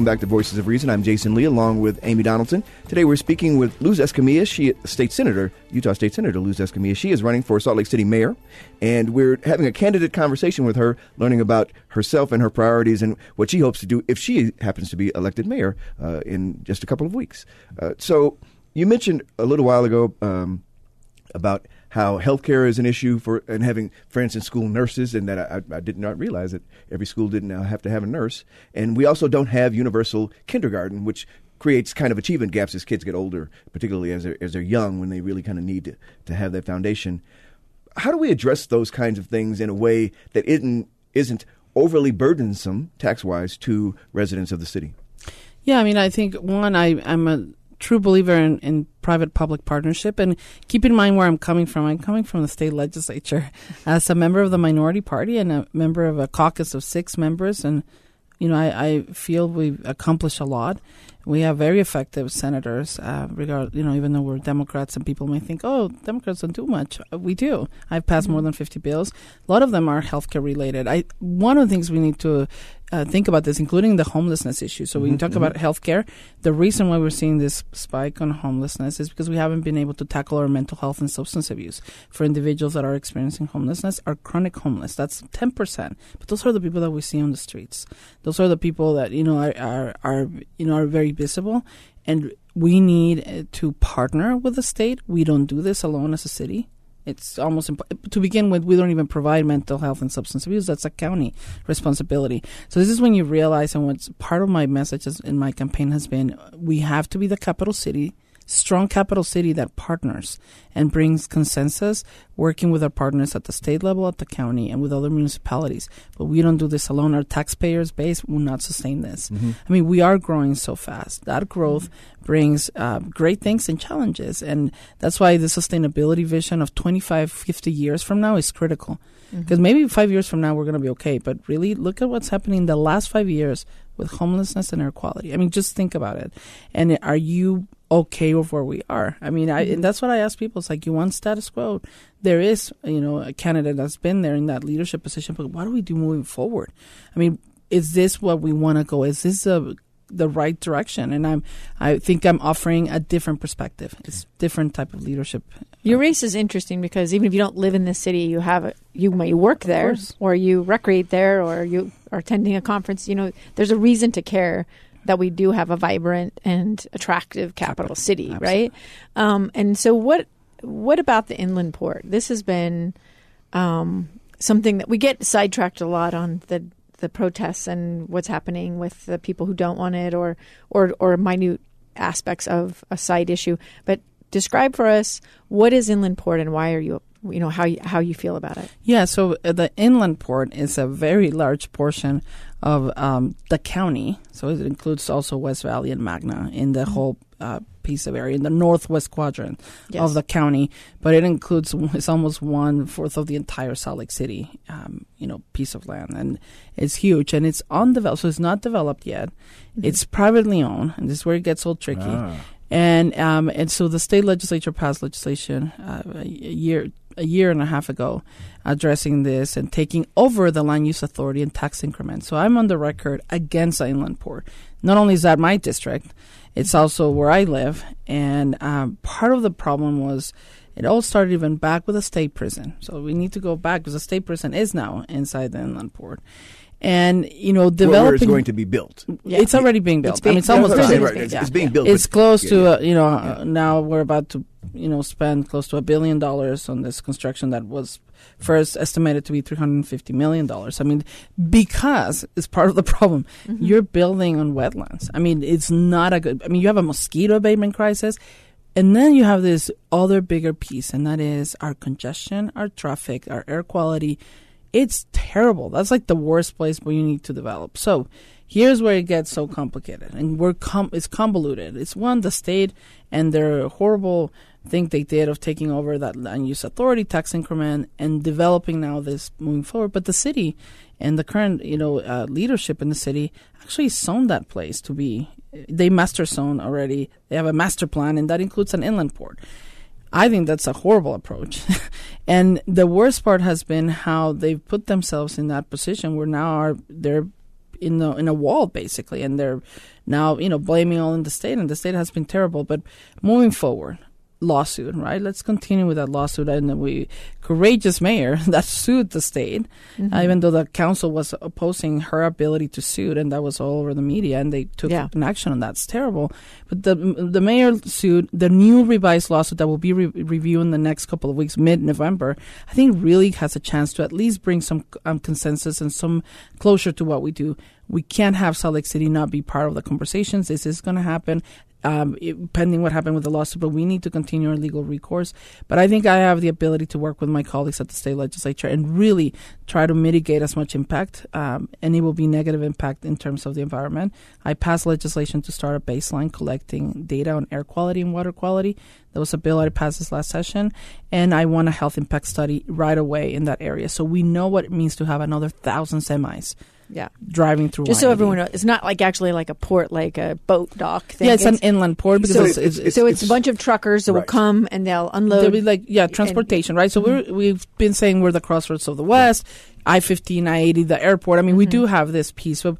Welcome back to Voices of Reason. I'm Jasen Lee along with Amy Donaldson. Today we're speaking with Luz Escamilla, she state senator, Utah State Senator Luz Escamilla. She is running for Salt Lake City mayor, and we're having a candidate conversation with her, learning about herself and her priorities and what she hopes to do if she happens to be elected mayor uh, in just a couple of weeks. Uh, so you mentioned a little while ago um, about how healthcare is an issue for and having, for instance, school nurses, and that I, I did not realize that every school didn't have to have a nurse. And we also don't have universal kindergarten, which creates kind of achievement gaps as kids get older, particularly as they're, as they're young when they really kind of need to, to have that foundation. How do we address those kinds of things in a way that isn't, isn't overly burdensome tax wise to residents of the city? Yeah, I mean, I think one, I, I'm a true believer in, in private public partnership. And keep in mind where I'm coming from. I'm coming from the state legislature as a member of the minority party and a member of a caucus of six members. And, you know, I, I feel we've accomplished a lot. We have very effective senators, uh, regard, you know, even though we're Democrats and people may think, oh, Democrats don't do much. Uh, we do. I've passed mm-hmm. more than 50 bills. A lot of them are healthcare related. I, one of the things we need to uh, think about this, including the homelessness issue. So, mm-hmm, when you talk mm-hmm. about healthcare, the reason why we're seeing this spike on homelessness is because we haven't been able to tackle our mental health and substance abuse for individuals that are experiencing homelessness are chronic homeless. That's 10%. But those are the people that we see on the streets. Those are the people that, you know, are, are, are you know, are very visible. And we need uh, to partner with the state. We don't do this alone as a city. It's almost imp- to begin with. We don't even provide mental health and substance abuse. That's a county responsibility. So this is when you realize, and what's part of my message is, in my campaign has been, we have to be the capital city strong capital city that partners and brings consensus, working with our partners at the state level, at the county, and with other municipalities. But we don't do this alone. Our taxpayers' base will not sustain this. Mm-hmm. I mean, we are growing so fast. That growth mm-hmm. brings uh, great things and challenges. And that's why the sustainability vision of 25, 50 years from now is critical. Because mm-hmm. maybe five years from now we're going to be okay. But really, look at what's happening the last five years with homelessness and air quality. I mean, just think about it. And are you okay with where we are. I mean, I, and mm-hmm. that's what I ask people. It's like you want status quo. There is, you know, a candidate that's been there in that leadership position, but what do we do moving forward? I mean, is this what we want to go? Is this a the right direction? And I'm, I think I'm offering a different perspective. It's different type of leadership. Your race is interesting because even if you don't live in this city, you have a, you you work there, or you recreate there, or you are attending a conference. You know, there's a reason to care that we do have a vibrant and attractive capital city, Absolutely. right? Um, and so, what what about the inland port? This has been um, something that we get sidetracked a lot on the the protests and what's happening with the people who don't want it, or or or minute aspects of a side issue. But describe for us what is inland port and why are you you know how you, how you feel about it. Yeah, so uh, the inland port is a very large portion of um, the county. So it includes also West Valley and Magna in the mm-hmm. whole uh, piece of area in the northwest quadrant yes. of the county. But it includes it's almost one fourth of the entire Salt Lake City, um, you know, piece of land, and it's huge and it's undeveloped. So it's not developed yet. Mm-hmm. It's privately owned, and this is where it gets all tricky. Ah. And um, and so the state legislature passed legislation uh, a year a year and a half ago addressing this and taking over the land use authority and tax increments. So I'm on the record against the inland port. Not only is that my district, it's also where I live. And um, part of the problem was it all started even back with a state prison. So we need to go back because the state prison is now inside the inland port and you know developing where it's going to be built. Yeah. It's already being built. It's being, I mean, it's almost done. Right. It's, yeah. it's, being built. It's close to uh, you know uh, now we're about to you know spend close to a billion dollars on this construction that was first estimated to be 350 million dollars. I mean, because it's part of the problem. Mm-hmm. You're building on wetlands. I mean, it's not a good. I mean, you have a mosquito abatement crisis. And then you have this other bigger piece, and that is our congestion, our traffic, our air quality, it's terrible. That's like the worst place where you need to develop. So here's where it gets so complicated, and we're com- it's convoluted. It's one the state and their horrible thing they did of taking over that land use authority tax increment and developing now this moving forward. But the city and the current you know uh, leadership in the city actually zoned that place to be. They master zone already. They have a master plan, and that includes an inland port. I think that's a horrible approach. and the worst part has been how they've put themselves in that position where now are they're in the in a wall basically, and they're now you know blaming all in the state, and the state has been terrible. But moving forward, lawsuit, right? Let's continue with that lawsuit. And we courageous mayor that sued the state, mm-hmm. uh, even though the council was opposing her ability to sue, and that was all over the media, and they took yeah. an action on that. It's terrible. But the the mayor sued the new revised lawsuit that will be re- reviewed in the next couple of weeks, mid November. I think really has a chance to at least bring some um, consensus and some closure to what we do. We can't have Salt Lake City not be part of the conversations. This is going to happen um, it, pending what happened with the lawsuit, but we need to continue our legal recourse. But I think I have the ability to work with my colleagues at the state legislature and really try to mitigate as much impact, um, and it will be negative impact in terms of the environment. I passed legislation to start a baseline collecting data on air quality and water quality. There was a bill I passed this last session, and I want a health impact study right away in that area, so we know what it means to have another thousand semis yeah driving through just so everyone knows it's not like actually like a port like a boat dock thing. yeah it's, it's, an inland port because so it's, it's, it's so it's, a bunch of truckers that right. will come and they'll unload they'll be like yeah transportation and, right so mm-hmm. we're we've been saying we're the crossroads of the west i-15 i-80 the airport i mean mm-hmm. we do have this piece but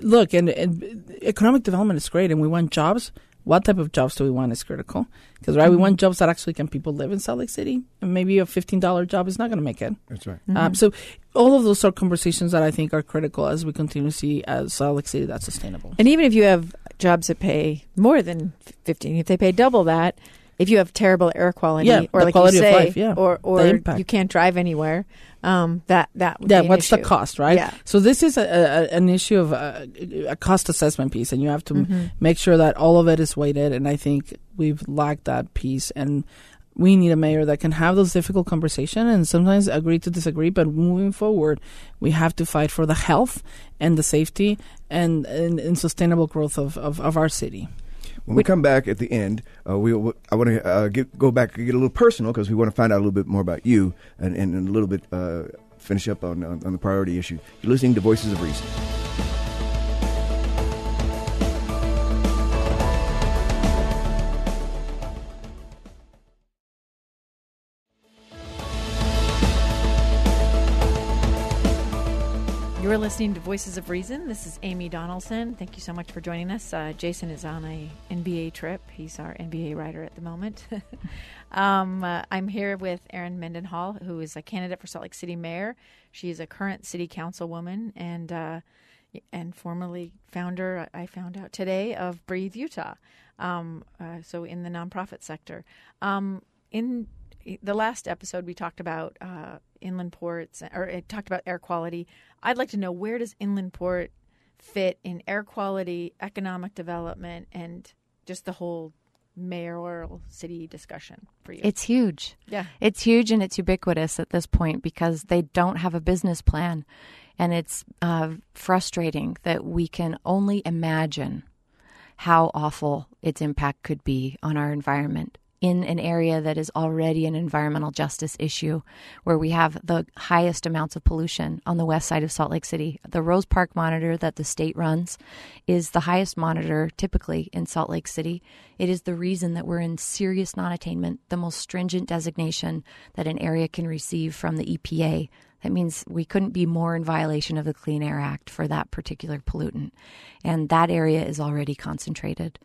look and, and economic development is great and we want jobs what type of jobs do we want is critical because right mm-hmm. we want jobs that actually can people live in salt lake city and maybe a $15 job is not going to make it that's right um, mm-hmm. so all of those are conversations that i think are critical as we continue to see as salt lake city that's sustainable and even if you have jobs that pay more than 15 if they pay double that if you have terrible air quality yeah, or like quality you say, of life, yeah. or or you can't drive anywhere um, that that yeah what's the cost right yeah. so this is a, a an issue of a, a, cost assessment piece and you have to mm-hmm. make sure that all of it is weighted and i think we've lacked that piece and we need a mayor that can have those difficult conversations and sometimes agree to disagree but moving forward we have to fight for the health and the safety and, and, and sustainable growth of, of, of our city when we, come back at the end, uh, we I want to uh, go back and get a little personal because we want to find out a little bit more about you and, and a little bit uh, finish up on, on, on the priority issue. You're listening to Voices of Reason. You're listening to Voices of Reason. This is Amy Donaldson. Thank you so much for joining us. Uh, Jasen is on a NBA trip. He's our NBA writer at the moment. um, uh, I'm here with Erin Mendenhall, who is a candidate for Salt Lake City mayor. She is a current city councilwoman and uh, and formerly founder. I found out today of Breathe Utah. Um, uh, so in the nonprofit sector. Um, in the last episode, we talked about uh, inland ports, or it talked about air quality. I'd like to know where does inland port fit in air quality, economic development, and just the whole mayoral city discussion for you? It's huge. Yeah. It's huge and it's ubiquitous at this point because they don't have a business plan. And it's uh, frustrating that we can only imagine how awful its impact could be on our environment in an area that is already an environmental justice issue, where we have the highest amounts of pollution on the west side of Salt Lake City. The Rose Park monitor that the state runs is the highest monitor typically in Salt Lake City. It is the reason that we're in serious non attainment, the most stringent designation that an area can receive from the EPA. That means we couldn't be more in violation of the Clean Air Act for that particular pollutant. And that area is already concentrated.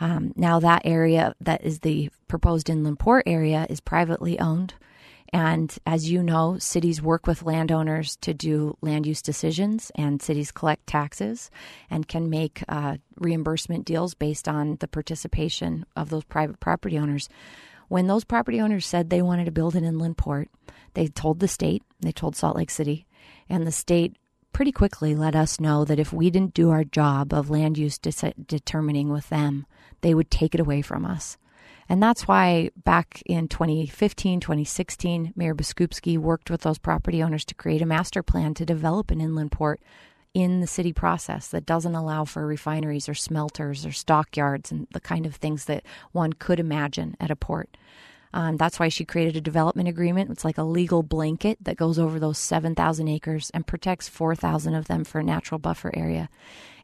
Um, now, that area that is the proposed inland port area is privately owned. And as you know, cities work with landowners to do land use decisions, and cities collect taxes and can make uh, reimbursement deals based on the participation of those private property owners. When those property owners said they wanted to build an inland port, they told the state, they told Salt Lake City, and the state pretty quickly let us know that if we didn't do our job of land use de- determining with them, they would take it away from us. And that's why back in 2015, 2016, Mayor Biskupski worked with those property owners to create a master plan to develop an inland port in the city process that doesn't allow for refineries or smelters or stockyards and the kind of things that one could imagine at a port. Um, that's why she created a development agreement. It's like a legal blanket that goes over those 7,000 acres and protects 4,000 of them for a natural buffer area.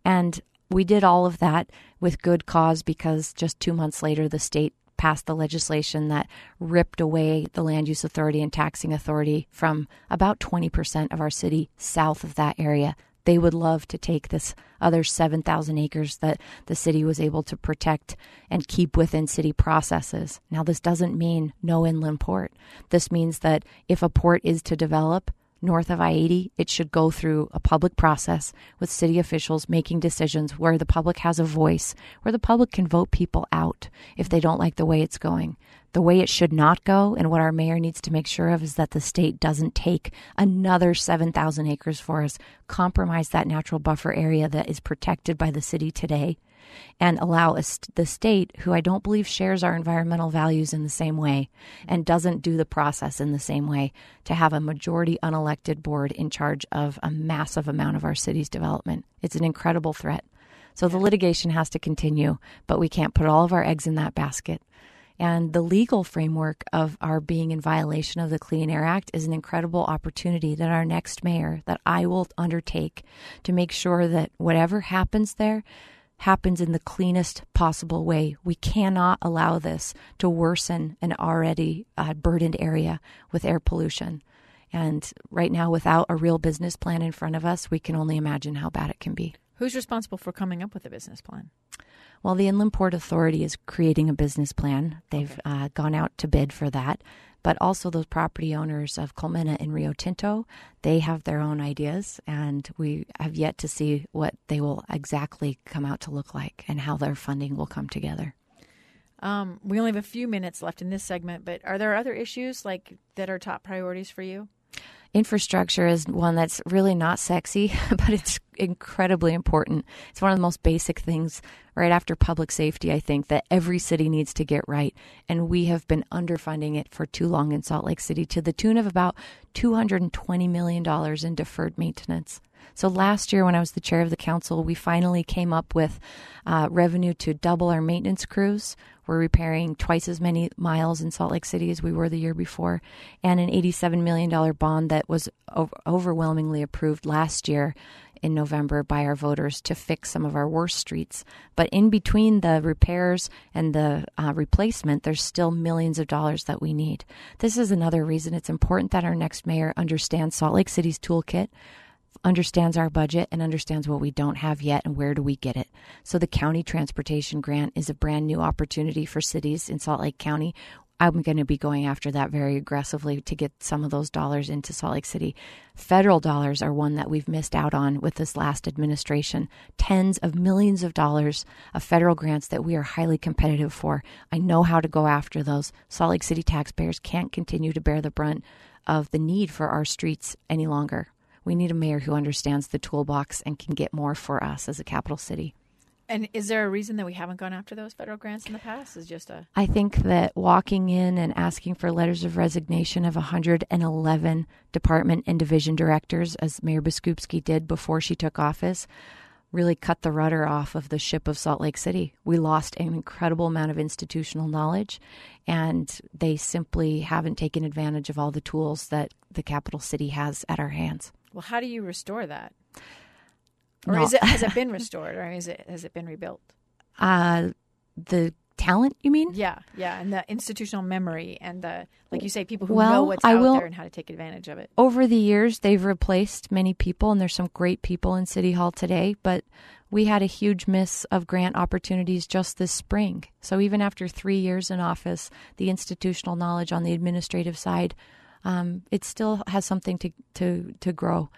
And we did all of that with good cause because just two months later, the state passed the legislation that ripped away the land use authority and taxing authority from about 20% of our city south of that area. They would love to take this other 7,000 acres that the city was able to protect and keep within city processes. Now, this doesn't mean no inland port. This means that if a port is to develop, north of I 80, it should go through a public process with city officials making decisions where the public has a voice, where the public can vote people out if they don't like the way it's going. The way it should not go, and what our mayor needs to make sure of, is that the state doesn't take another 7,000 acres for us, compromise that natural buffer area that is protected by the city today, and allow us, the state, who I don't believe shares our environmental values in the same way and doesn't do the process in the same way, to have a majority unelected board in charge of a massive amount of our city's development. It's an incredible threat. So the litigation has to continue, but we can't put all of our eggs in that basket. And the legal framework of our being in violation of the Clean Air Act is an incredible opportunity that our next mayor, that I will undertake to make sure that whatever happens there, happens in the cleanest possible way. We cannot allow this to worsen an already uh, burdened area with air pollution. And right now, without a real business plan in front of us, we can only imagine how bad it can be. Who's responsible for coming up with a business plan? Well, the Inland Port Authority is creating a business plan. They've okay. uh, gone out to bid for that but also those property owners of Colmena and Rio Tinto, they have their own ideas, and we have yet to see what they will exactly come out to look like and how their funding will come together. Um, we only have a few minutes left in this segment, but are there other issues like that are top priorities for you? Infrastructure is one that's really not sexy, but it's incredibly important. It's one of the most basic things right after public safety, I think, that every city needs to get right. And we have been underfunding it for too long in Salt Lake City to the tune of about $220 million in deferred maintenance. So last year, when I was the chair of the council, we finally came up with uh, revenue to double our maintenance crews. We're repairing twice as many miles in Salt Lake City as we were the year before, and an $87 million bond that was overwhelmingly approved last year in November by our voters to fix some of our worst streets. But in between the repairs and the uh, replacement, there's still millions of dollars that we need. This is another reason it's important that our next mayor understands Salt Lake City's toolkit understands our budget and understands what we don't have yet and where do we get it. So the county transportation grant is a brand new opportunity for cities in Salt Lake County. I'm going to be going after that very aggressively to get some of those dollars into Salt Lake City. Federal dollars are one that we've missed out on with this last administration. Tens of millions of dollars of federal grants that we are highly competitive for. I know how to go after those. Salt Lake City taxpayers can't continue to bear the brunt of the need for our streets any longer. We need a mayor who understands the toolbox and can get more for us as a capital city. And is there a reason that we haven't gone after those federal grants in the past? Is just a I think that walking in and asking for letters of resignation of 111 department and division directors, as Mayor Biskupski did before she took office, really cut the rudder off of the ship of Salt Lake City. We lost an incredible amount of institutional knowledge, and they simply haven't taken advantage of all the tools that the capital city has at our hands. Well, how do you restore that? Or no. is it has it been restored, or is it has it been rebuilt? Uh, the talent, you mean? Yeah, yeah, and the institutional memory and the like you say, people who well, know what's I out will, there and how to take advantage of it. Over the years, they've replaced many people, and there's some great people in City Hall today, but we had a huge miss of grant opportunities just this spring. So even after three years in office, the institutional knowledge on the administrative side um, it still has something to to to grow.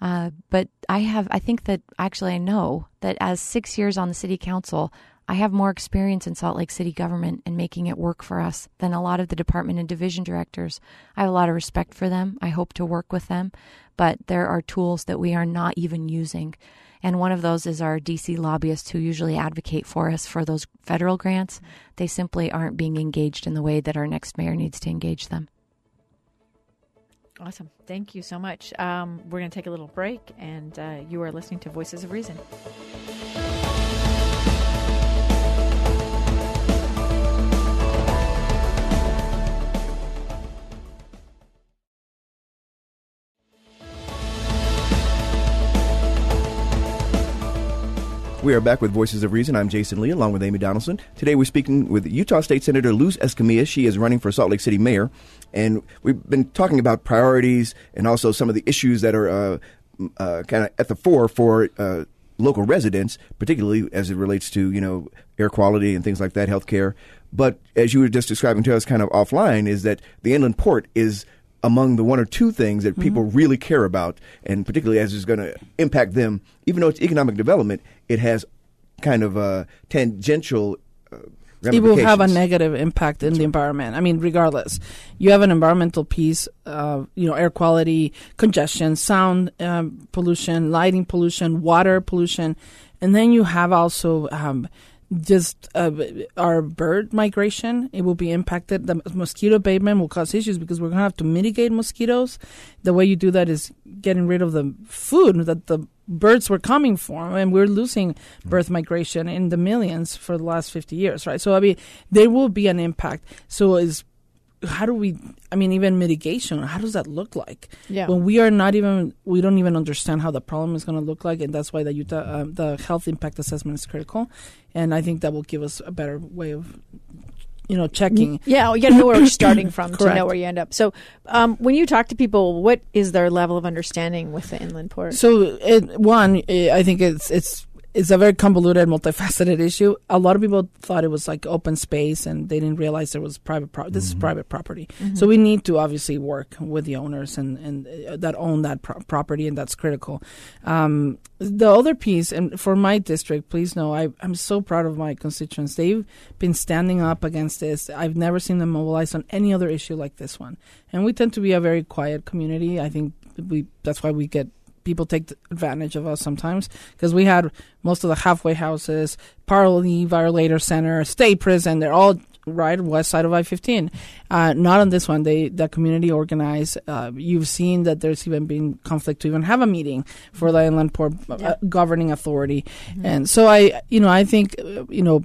Uh, but I have, I think that actually I know that as six years on the city council, I have more experience in Salt Lake City government and making it work for us than a lot of the department and division directors. I have a lot of respect for them. I hope to work with them, but there are tools that we are not even using. And one of those is our DC lobbyists who usually advocate for us for those federal grants. They simply aren't being engaged in the way that our next mayor needs to engage them. Awesome. Thank you so much. Um, we're going to take a little break, and uh, you are listening to Voices of Reason. We are back with Voices of Reason. I'm Jasen Lee, along with Amy Donaldson. Today we're speaking with Utah State Senator Luz Escamilla. She is running for Salt Lake City mayor. And we've been talking about priorities and also some of the issues that are uh, uh, kind of at the fore for uh, local residents, particularly as it relates to you know air quality and things like that, healthcare. But as you were just describing to us, kind of offline, is that the inland port is among the one or two things that people Mm-hmm. really care about, and particularly as it's going to impact them. Even though it's economic development, it has kind of uh, tangential. It will have a negative impact in the environment. I mean, regardless, you have an environmental piece, uh, you know, air quality, congestion, sound um, pollution, lighting pollution, water pollution, and then you have also um, just uh, our bird migration. It will be impacted. The mosquito abatement will cause issues because we're going to have to mitigate mosquitoes. The way you do that is getting rid of the food that the birds were coming from, and we're losing birth migration in the millions for the last 50 years, right? So, I mean, there will be an impact. So, is how do we, I mean, even mitigation, how does that look like? Yeah. When we are not even, we don't even understand how the problem is going to look like, and that's why the Utah, um, the health impact assessment is critical. And I think that will give us a better way of, you know, checking. Yeah, you got to know where you're starting from to know where you end up. So, um, when you talk to people, what is their level of understanding with the inland port? So, it, one, I think it's it's it's a very convoluted, multifaceted issue. A lot of people thought it was like open space, and they didn't realize there was private. Pro- this is private property, so we need to obviously work with the owners and and uh, that own that pro- property, and that's critical. Um, the other piece, and for my district, please know, I, I'm so proud of my constituents. They've been standing up against this. I've never seen them mobilize on any other issue like this one, and we tend to be a very quiet community. I think we that's why we get people take advantage of us sometimes because we had most of the halfway houses, Parole Violator Center, State Prison. They're all right west side of I-15. Uh, not on this one. They the community organized. Uh, you've seen that there's even been conflict to even have a meeting for the Inland Port uh, Yeah. governing authority, and so I, you know, I think, uh, you know.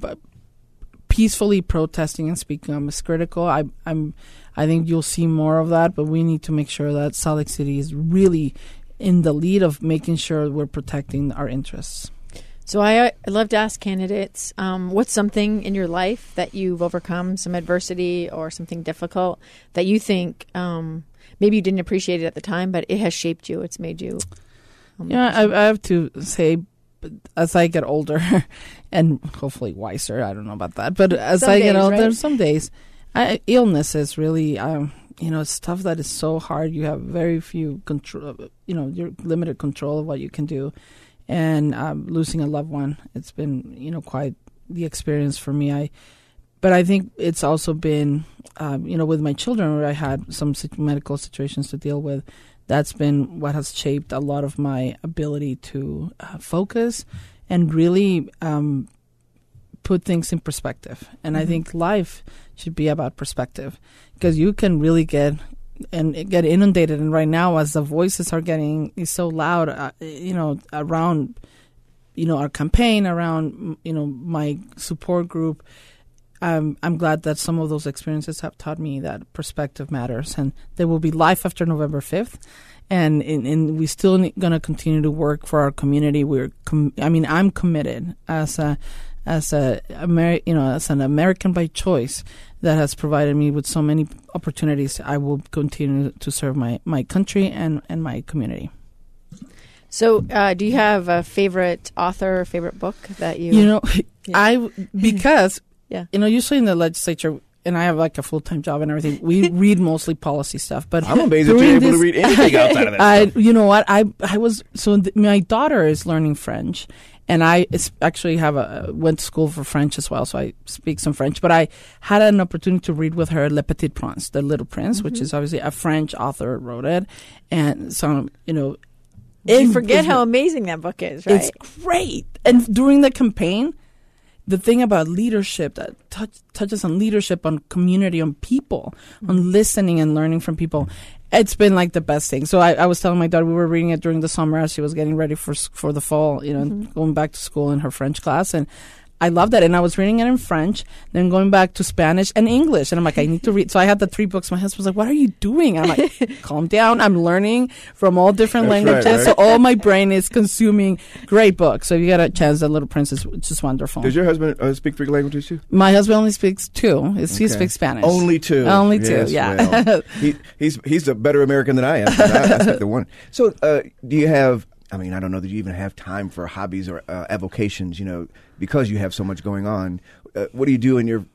Peacefully protesting and speaking up is critical. I, I'm, I think you'll see more of that, but we need to make sure that Salt Lake City is really in the lead of making sure we're protecting our interests. So, I, I love to ask candidates, um, what's something in your life that you've overcome, some adversity or something difficult that you think um, maybe you didn't appreciate it at the time, but it has shaped you. It's made you. um, Yeah, I, I have to say, as I get older and hopefully wiser, I don't know about that, but as Some I get older, right? some days, I, illness is really, um, you know, stuff that is so hard. You have very few control, you know, you're limited control of what you can do. And um, losing a loved one, it's been, you know, quite the experience for me. I, but I think it's also been, um, you know, with my children where I had some medical situations to deal with. That's been what has shaped a lot of my ability to uh, focus and really um, put things in perspective. And I think life should be about perspective because you can really get and get inundated. And right now, as the voices are getting is so loud, uh, you know, around you know our campaign, around you know my support group. I'm I'm glad that some of those experiences have taught me that perspective matters, and there will be life after November fifth, and and, and we still going to continue to work for our community. We're com- I mean I'm committed as a as a Ameri- you know as an American by choice that has provided me with so many opportunities. I will continue to serve my my country and and my community. So, uh, do you have a favorite author or favorite book that you. You know, Yeah. I because Yeah. you know usually in the legislature. And I have like a full time job and everything. We read mostly policy stuff, but I'm amazed that you're during able to read anything outside of that. I, stuff. you know what? I I was so th- my daughter is learning French, and I actually have a went to school for French as well, so I speak some French. But I had an opportunity to read with her Le Petit Prince, the Little Prince, which mm-hmm. is obviously a French author wrote it, and so you know, You forget how amazing that book is, right? it's great. And during the campaign, the thing about leadership that touch, touches on leadership, on community, on people, on mm-hmm. listening and learning from people, it's been like the best thing. So I, I was telling my daughter we were reading it during the summer as she was getting ready for for the fall, you know, and going back to school in her French class, and I love that. And I was reading it in French, then going back to Spanish and English. And I'm like, I need to read. So I had the three books. My husband was like, What are you doing? I'm like, Calm down. I'm learning from all different That's languages. right, right. So all my brain is consuming great books. So if you got a chance, The Little Prince is just wonderful. Does your husband uh, speak three languages too? my husband only speaks two. It's- He Okay. speaks Spanish. Only two. Only two, Yes, yeah. well, he, he's he's a better American than I am. I, I speak the one. So, uh, do you have? I mean, I don't know that you even have time for hobbies or uh, avocations. You know, because you have so much going on. Uh, what do you do in your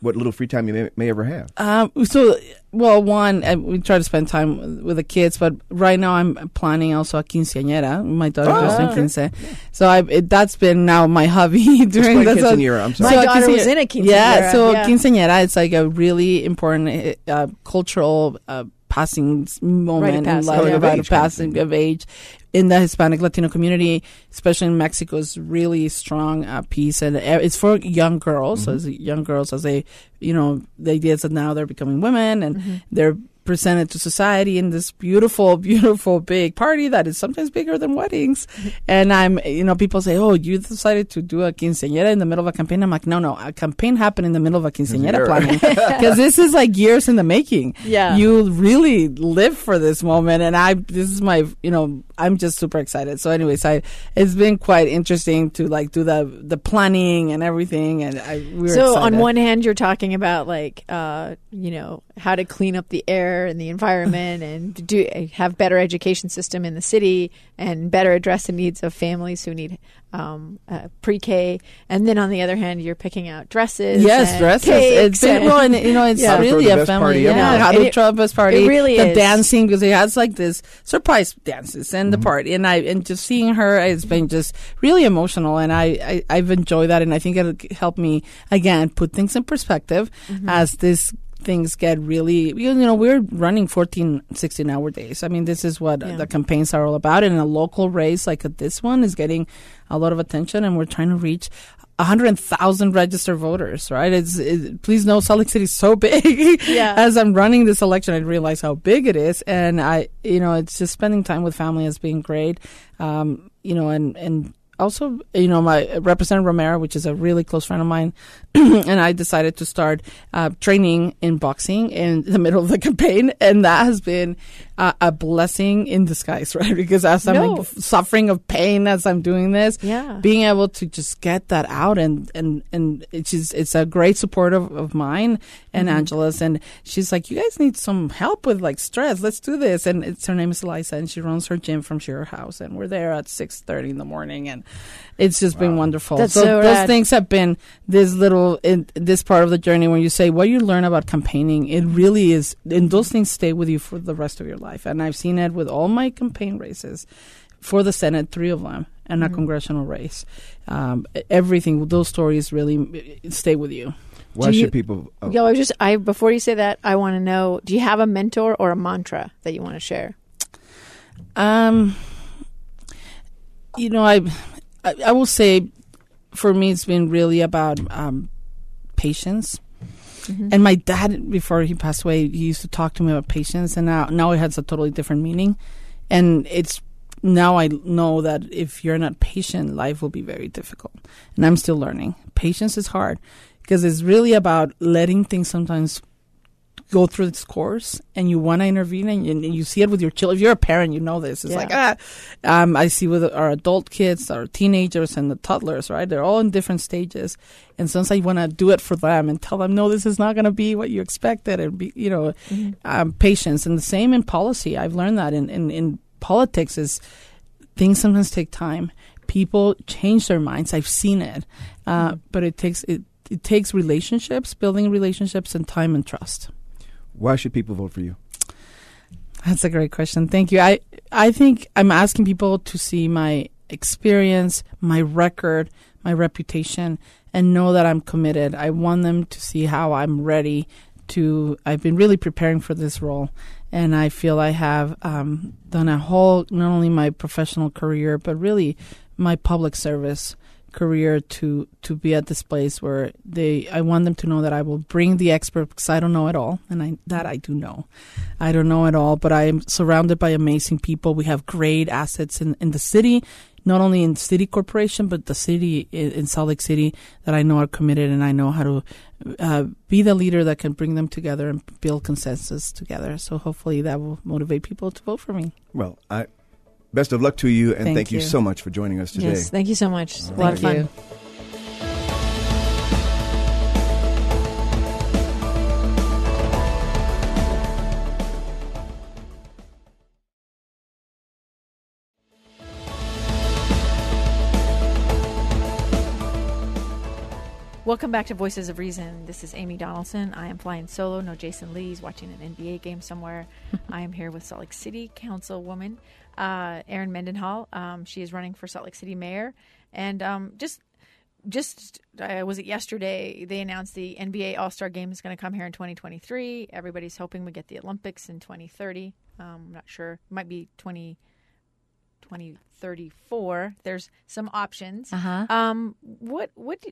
what little free time you may, may ever have? Um, so, well, one, uh, we try to spend time with the kids, but right now I'm planning also a quinceañera. My daughter Oh, just turned okay. quince. So I, it, that's been now my hobby during the quinceañera, I'm sorry. My daughter quinceañera- was in a quinceañera, Yeah, so yeah. quinceañera, it's like a really important uh, cultural uh, passing moment in life, about age of passing of age in the Hispanic Latino community, especially in Mexico, is really strong uh, piece, and uh, it's for young girls. So, Mm-hmm. as young girls, as they, you know, the idea is that now they're becoming women and they're presented to society in this beautiful, beautiful big party that is sometimes bigger than weddings. And I'm, you know, people say, "Oh, you decided to do a quinceañera in the middle of a campaign." I'm like, "No, no, a campaign happened in the middle of a quinceañera Sure. planning because this is like years in the making. Yeah. you really live for this moment, and I, this is my, you know, I'm just super excited. So, anyways, I, it's been quite interesting to like do the the planning and everything, and I we're so excited. on one hand you're talking about like uh, you know how to clean up the air and the environment and do have better education system in the city and better address the needs of families who need um, uh, pre-K and then on the other hand you're picking out dresses Yes, and dresses. cakes It's been and- well, and you know, it's Yeah. How to really the a best family. party Yeah, ever. how to it- throw the best party. it really the is. dancing because it has like this surprise dances and Mm-hmm. the party, and I and just seeing her has been just really emotional, and I, I I've enjoyed that, and I think it'll help me again put things in perspective Mm-hmm. as this. Things get really, you know, we're running 14, 16 hour days. I mean, this is what Yeah. the campaigns are all about. And a local race like this one is getting a lot of attention, and we're trying to reach 100,000 registered voters, right? It's, it, please know Salt Lake City is so big. Yeah. As I'm running this election, I realize how big it is. And I, you know, it's just spending time with family has been great. Um, you know, and, and also, you know, my Representative Romero, which is a really close friend of mine, and I decided to start uh, training in boxing in the middle of the campaign, and that has been uh, a blessing in disguise, right? Because as I'm No. like, suffering of pain as I'm doing this, Yeah. being able to just get that out, and and and it's just it's a great support of, of mine and Angela's, and she's like, you guys need some help with like stress. Let's do this, and it's her name is Eliza, and she runs her gym from her House, and we're there at six thirty in the morning, and it's just been wonderful. That's so, so those things have been this little in this part of the journey when you say what you learn about campaigning. It really is, and those things stay with you for the rest of your life. And I've seen it with all my campaign races for the Senate, three of them, and a congressional race. Um, everything, those stories really stay with you. Why Do you- should people? Oh, Yo, I just I before you say that, I want to know: Do you have a mentor or a mantra that you want to share? Um, you know, I, I, I will say, for me, it's been really about um, patience. Mm-hmm. And my dad, before he passed away, he used to talk to me about patience, and now now it has a totally different meaning. And it's now I know that if you're not patient, life will be very difficult. And I'm still learning. Patience is hard because it's really about letting things sometimes go through this course and you want to intervene and you, and you see it with your children. If you're a parent, you know this. It's Yeah. like, ah, um, I see with our adult kids, our teenagers and the toddlers, right? They're all in different stages. And sometimes I want to do it for them and tell them, no, this is not going to be what you expected. And be, you know, um, patience. And the same in policy. I've learned that in, in, in politics is things sometimes take time. People change their minds. I've seen it. Uh, but it takes, it, it takes relationships, building relationships and time and trust. Why should people vote for you? That's a great question. Thank you. I I think I'm asking people to see my experience, my record, my reputation, and know that I'm committed. I want them to see how I'm ready to. I've been really preparing for this role, and I feel I have um, done a whole not only my professional career but really my public service career to to be at this place where they I want them to know that I will bring the expert because I don't know at all and I that I do know. I don't know at all, but I am surrounded by amazing people. We have great assets in, in the city, not only in city corporation but the city in, in Salt Lake City that I know are committed and I know how to uh, be the leader that can bring them together and build consensus together. So hopefully that will motivate people to vote for me. Well, I best of luck to you, and Thank thank, you. you. so much for joining us today. Yes, thank you so much. A lot of fun. Welcome back to Voices of Reason. This is Amy Donaldson. I am flying solo. No Jasen Lee's watching an NBA game somewhere. I am here with Salt Lake City Councilwoman uh, Erin Mendenhall. Um, she is running for Salt Lake City Mayor, and um, just just uh, was it yesterday they announced the NBA All Star Game is going to come here in 2023. Everybody's hoping we get the Olympics in 2030. Um, I'm not sure. It might be 20. 2034 there's some options Uh-huh. um what what do,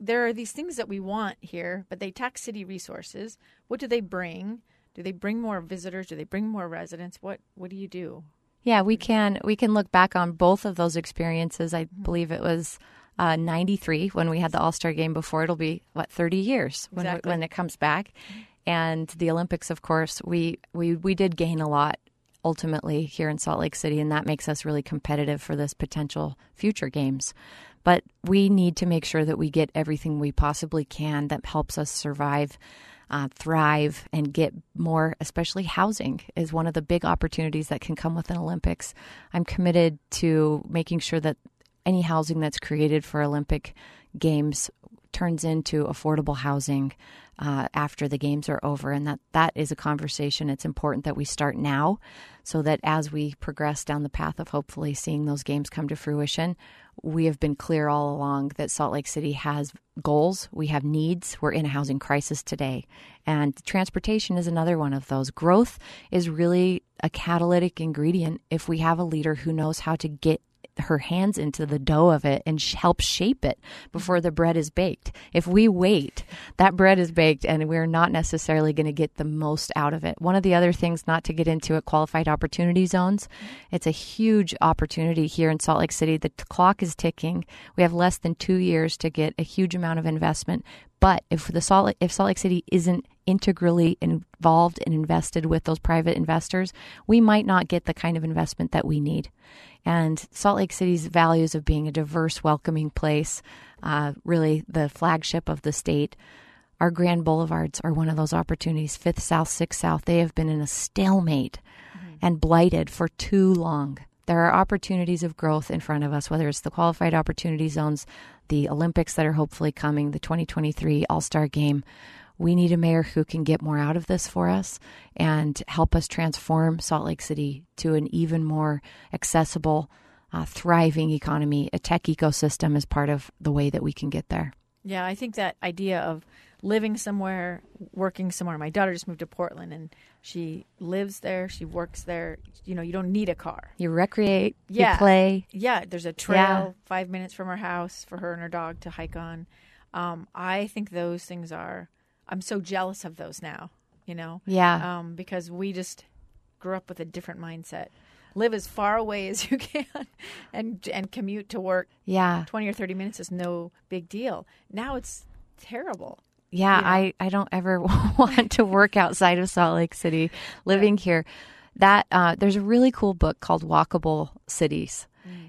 there are these things that we want here but they tax city resources what do they bring do they bring more visitors do they bring more residents what what do you do Yeah, we can we can look back on both of those experiences. I Mm-hmm. believe it was uh, 93 when we had the All Star game before. It'll be what 30 years when Exactly. when it comes back, and the Olympics. Of course, we we we did gain a lot ultimately here in Salt Lake City, and that makes us really competitive for this potential future games. But we need to make sure that we get everything we possibly can that helps us survive uh, thrive and get more, especially housing, is one of the big opportunities that can come with an Olympics. I'm committed to making sure that any housing that's created for Olympic Games turns into affordable housing uh, after the games are over, and that that is a conversation. It's important that we start now, so that as we progress down the path of hopefully seeing those games come to fruition, we have been clear all along that Salt Lake City has goals, we have needs. We're in a housing crisis today, and transportation is another one of those. Growth is really a catalytic ingredient if we have a leader who knows how to get her hands into the dough of it and sh- help shape it before the bread is baked. If we wait, that bread is baked and we're not necessarily going to get the most out of it. One of the other things not to get into it qualified opportunity zones. It's a huge opportunity here in Salt Lake City. The t- clock is ticking. We have less than 2 years to get a huge amount of investment. But if the Salt if Salt Lake City isn't integrally involved and invested with those private investors, we might not get the kind of investment that we need. And Salt Lake City's values of being a diverse, welcoming place, uh, really the flagship of the state. Our grand boulevards are one of those opportunities. Fifth South, Sixth South, they have been in a stalemate and blighted for too long. There are opportunities of growth in front of us, whether it's the qualified opportunity zones, the Olympics that are hopefully coming, the 2023 All Star game. We need a mayor who can get more out of this for us and help us transform Salt Lake City to an even more accessible, uh, thriving economy. A tech ecosystem is part of the way that we can get there. Yeah, I think that idea of living somewhere, working somewhere. My daughter just moved to Portland and she lives there, she works there. You know, you don't need a car. You recreate, Yeah. you play. Yeah, there's a trail Yeah. five minutes from her house for her and her dog to hike on. Um, I think those things are. I'm so jealous of those now. You know, Yeah. um, because we just grew up with a different mindset. Live as far away as you can, and and commute to work. yeah. Twenty or thirty minutes is no big deal. Now it's terrible. Yeah, you know? I, I don't ever want to work outside of Salt Lake City living here. That uh, there's a really cool book called Walkable Cities.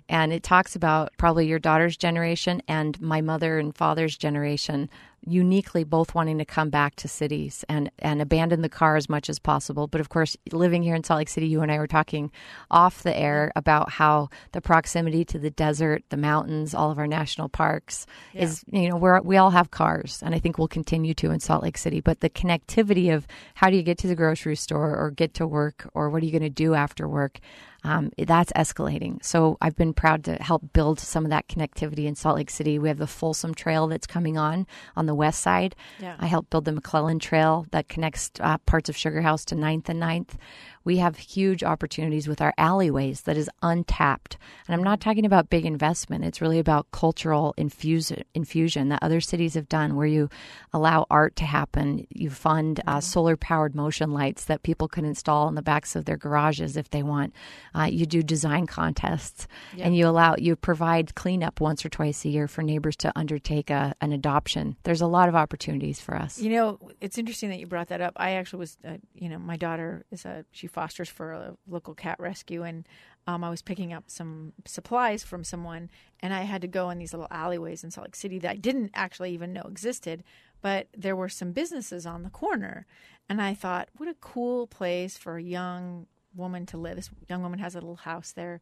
And it talks about probably your daughter's generation and my mother and father's generation uniquely both wanting to come back to cities and, and abandon the car as much as possible. But of course, living here in Salt Lake City, you and I were talking off the air about how the proximity to the desert, the mountains, all of our national parks is, you know, we're, we all have cars. And I think we'll continue to in Salt Lake City. But the connectivity of how do you get to the grocery store or get to work or what are you going to do after work? Um, that's escalating. So I've been proud to help build some of that connectivity in Salt Lake City. We have the Folsom Trail that's coming on on the west side. Yeah. I helped build the McClellan Trail that connects uh, parts of Sugar House to 9th and 9th. We have huge opportunities with our alleyways that is untapped. And I'm not talking about big investment. It's really about cultural infuse, infusion that other cities have done where you allow art to happen. You fund uh, solar powered motion lights that people can install in the backs of their garages if they want. Uh, you do design contests and you allow, you provide cleanup once or twice a year for neighbors to undertake a, an adoption. There's a lot of opportunities for us. You know, it's interesting that you brought that up. I actually was, uh, you know, my daughter is a she fosters for a local cat rescue, and um, I was picking up some supplies from someone, and I had to go in these little alleyways in Salt Lake City that I didn't actually even know existed, but there were some businesses on the corner, and I thought, what a cool place for a young woman to live. This young woman has a little house there,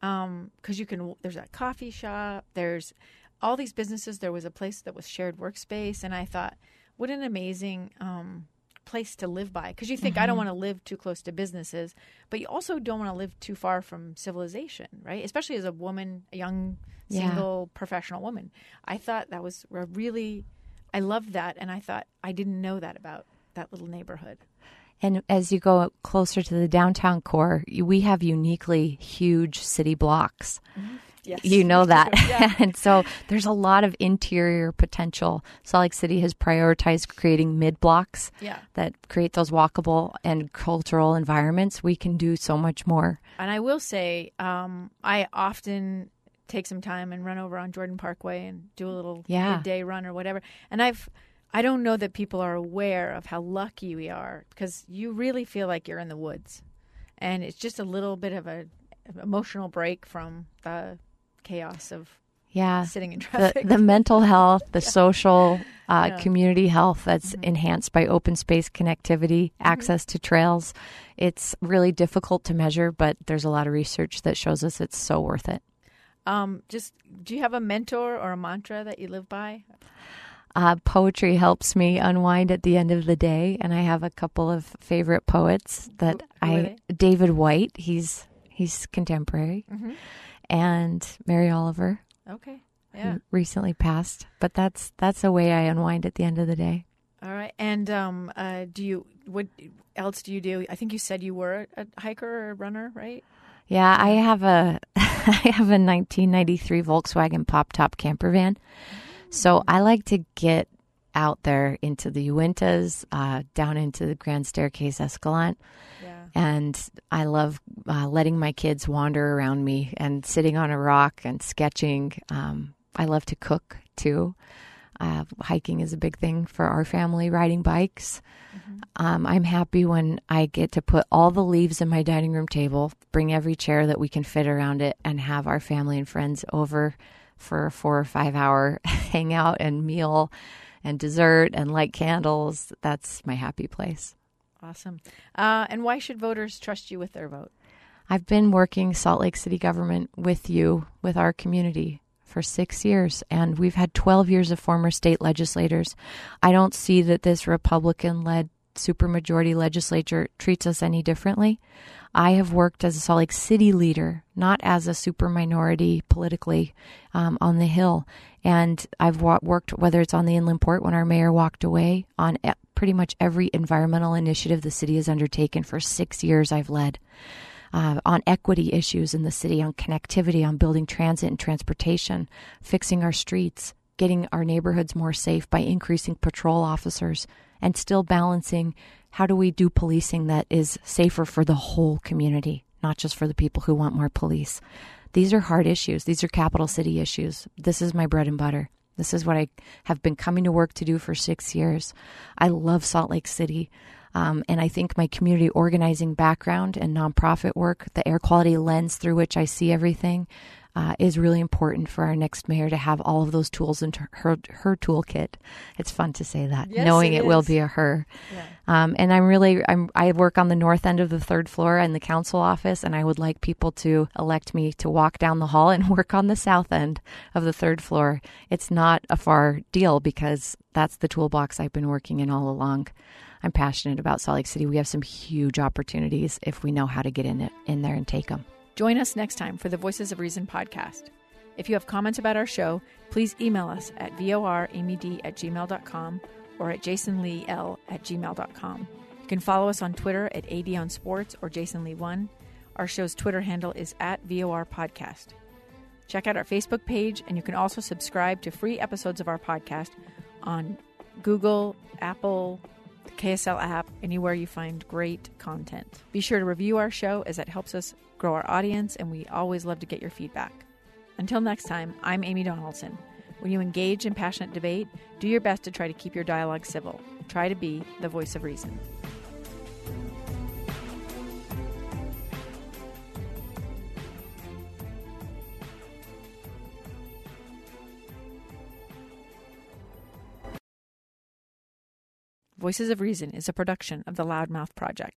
because um, you can. There's a coffee shop. There's all these businesses. There was a place that was shared workspace, and I thought, what an amazing um, place to live by. Because you think I don't mm-hmm. want to live too close to businesses, but you also don't want to live too far from civilization, right? Especially as a woman, a young Yeah. single professional woman. I thought that was a really, I loved that, and I thought I didn't know that about that little neighborhood. And as you go closer to the downtown core, we have uniquely huge city blocks. Mm-hmm. Yes, You know that. Yeah. and so there's a lot of interior potential. Salt Lake City has prioritized creating mid blocks yeah. that create those walkable and cultural environments. We can do so much more. And I will say, um, I often take some time and run over on Jordan Parkway and do a little Yeah. midday run or whatever. And I've, I don't know that people are aware of how lucky we are because you really feel like you're in the woods, and it's just a little bit of a emotional break from the chaos of Yeah. sitting in traffic. the mental health, the social, uh, Yeah. community health that's enhanced by open space connectivity, access to trails. It's really difficult to measure, but there's a lot of research that shows us it's so worth it. um, just do you have a mentor or a mantra that you live by? Uh, poetry helps me unwind at the end of the day, and I have a couple of favorite poets that Who- who I David Whyte. He's he's contemporary, Mm-hmm. And Mary Oliver, Okay. Yeah. recently passed. But that's that's a way I unwind at the end of the day. All right. And um, uh, do you what else do you do? I think you said you were a hiker or a runner, right? Yeah, I have a I have a 1993 Volkswagen pop top camper van, so I like to get out there into the Uintas, uh, down into the Grand Staircase Escalante. And I love uh, letting my kids wander around me and sitting on a rock and sketching. Um, I love to cook too. Uh, hiking is a big thing for our family. Riding bikes. Um, I'm happy when I get to put all the leaves in my dining room table, bring every chair that we can fit around it, and have our family and friends over for a four or five hour hangout and meal and dessert and light candles. That's my happy place. Awesome. Uh, and why should voters trust you with their vote? I've been working Salt Lake City government with you, with our community, for six years, and we've had 12 years of former state legislators. I don't see that this Republican led supermajority legislature treats us any differently. I have worked as a Salt Lake City leader, not as a super minority politically um, on the Hill. And I've wa- worked, whether it's on the Inland Port when our mayor walked away, on e- pretty much every environmental initiative the city has undertaken for six years, I've led uh, on equity issues in the city, on connectivity, on building transit and transportation, fixing our streets, getting our neighborhoods more safe by increasing patrol officers, and still balancing how do we do policing that is safer for the whole community, not just for the people who want more police. These are hard issues. These are capital city issues. This is my bread and butter. This is what I have been coming to work to do for six years. I love Salt Lake City. Um, and I think my community organizing background and nonprofit work, the air quality lens through which I see everything, uh, is really important for our next mayor to have all of those tools in her her toolkit. It's fun to say that, Yes, knowing it it, will be a her. Yeah. Um, and I'm really I'm I work on the north end of the third floor in the council office, and I would like people to elect me to walk down the hall and work on the south end of the third floor. It's not a far deal because that's the toolbox I've been working in all along. I'm passionate about Salt Lake City. We have some huge opportunities if we know how to get in it in there and take them. Join us next time for the Voices of Reason podcast. If you have comments about our show, please email us at voramyd at gmail.com or at jasonleel at gmail.com. You can follow us on Twitter at AD on Sports or JasenLee1. Our show's Twitter handle is at VOR Podcast. Check out our Facebook page, and you can also subscribe to free episodes of our podcast on Google, Apple, the KSL app, anywhere you find great content. Be sure to review our show as that helps us grow our audience, and we always love to get your feedback. Until next time, I'm Amy Donaldson. When you engage in passionate debate, do your best to try to keep your dialogue civil. Try to be the voice of reason. Voices of Reason is a production of the Loudmouth Project.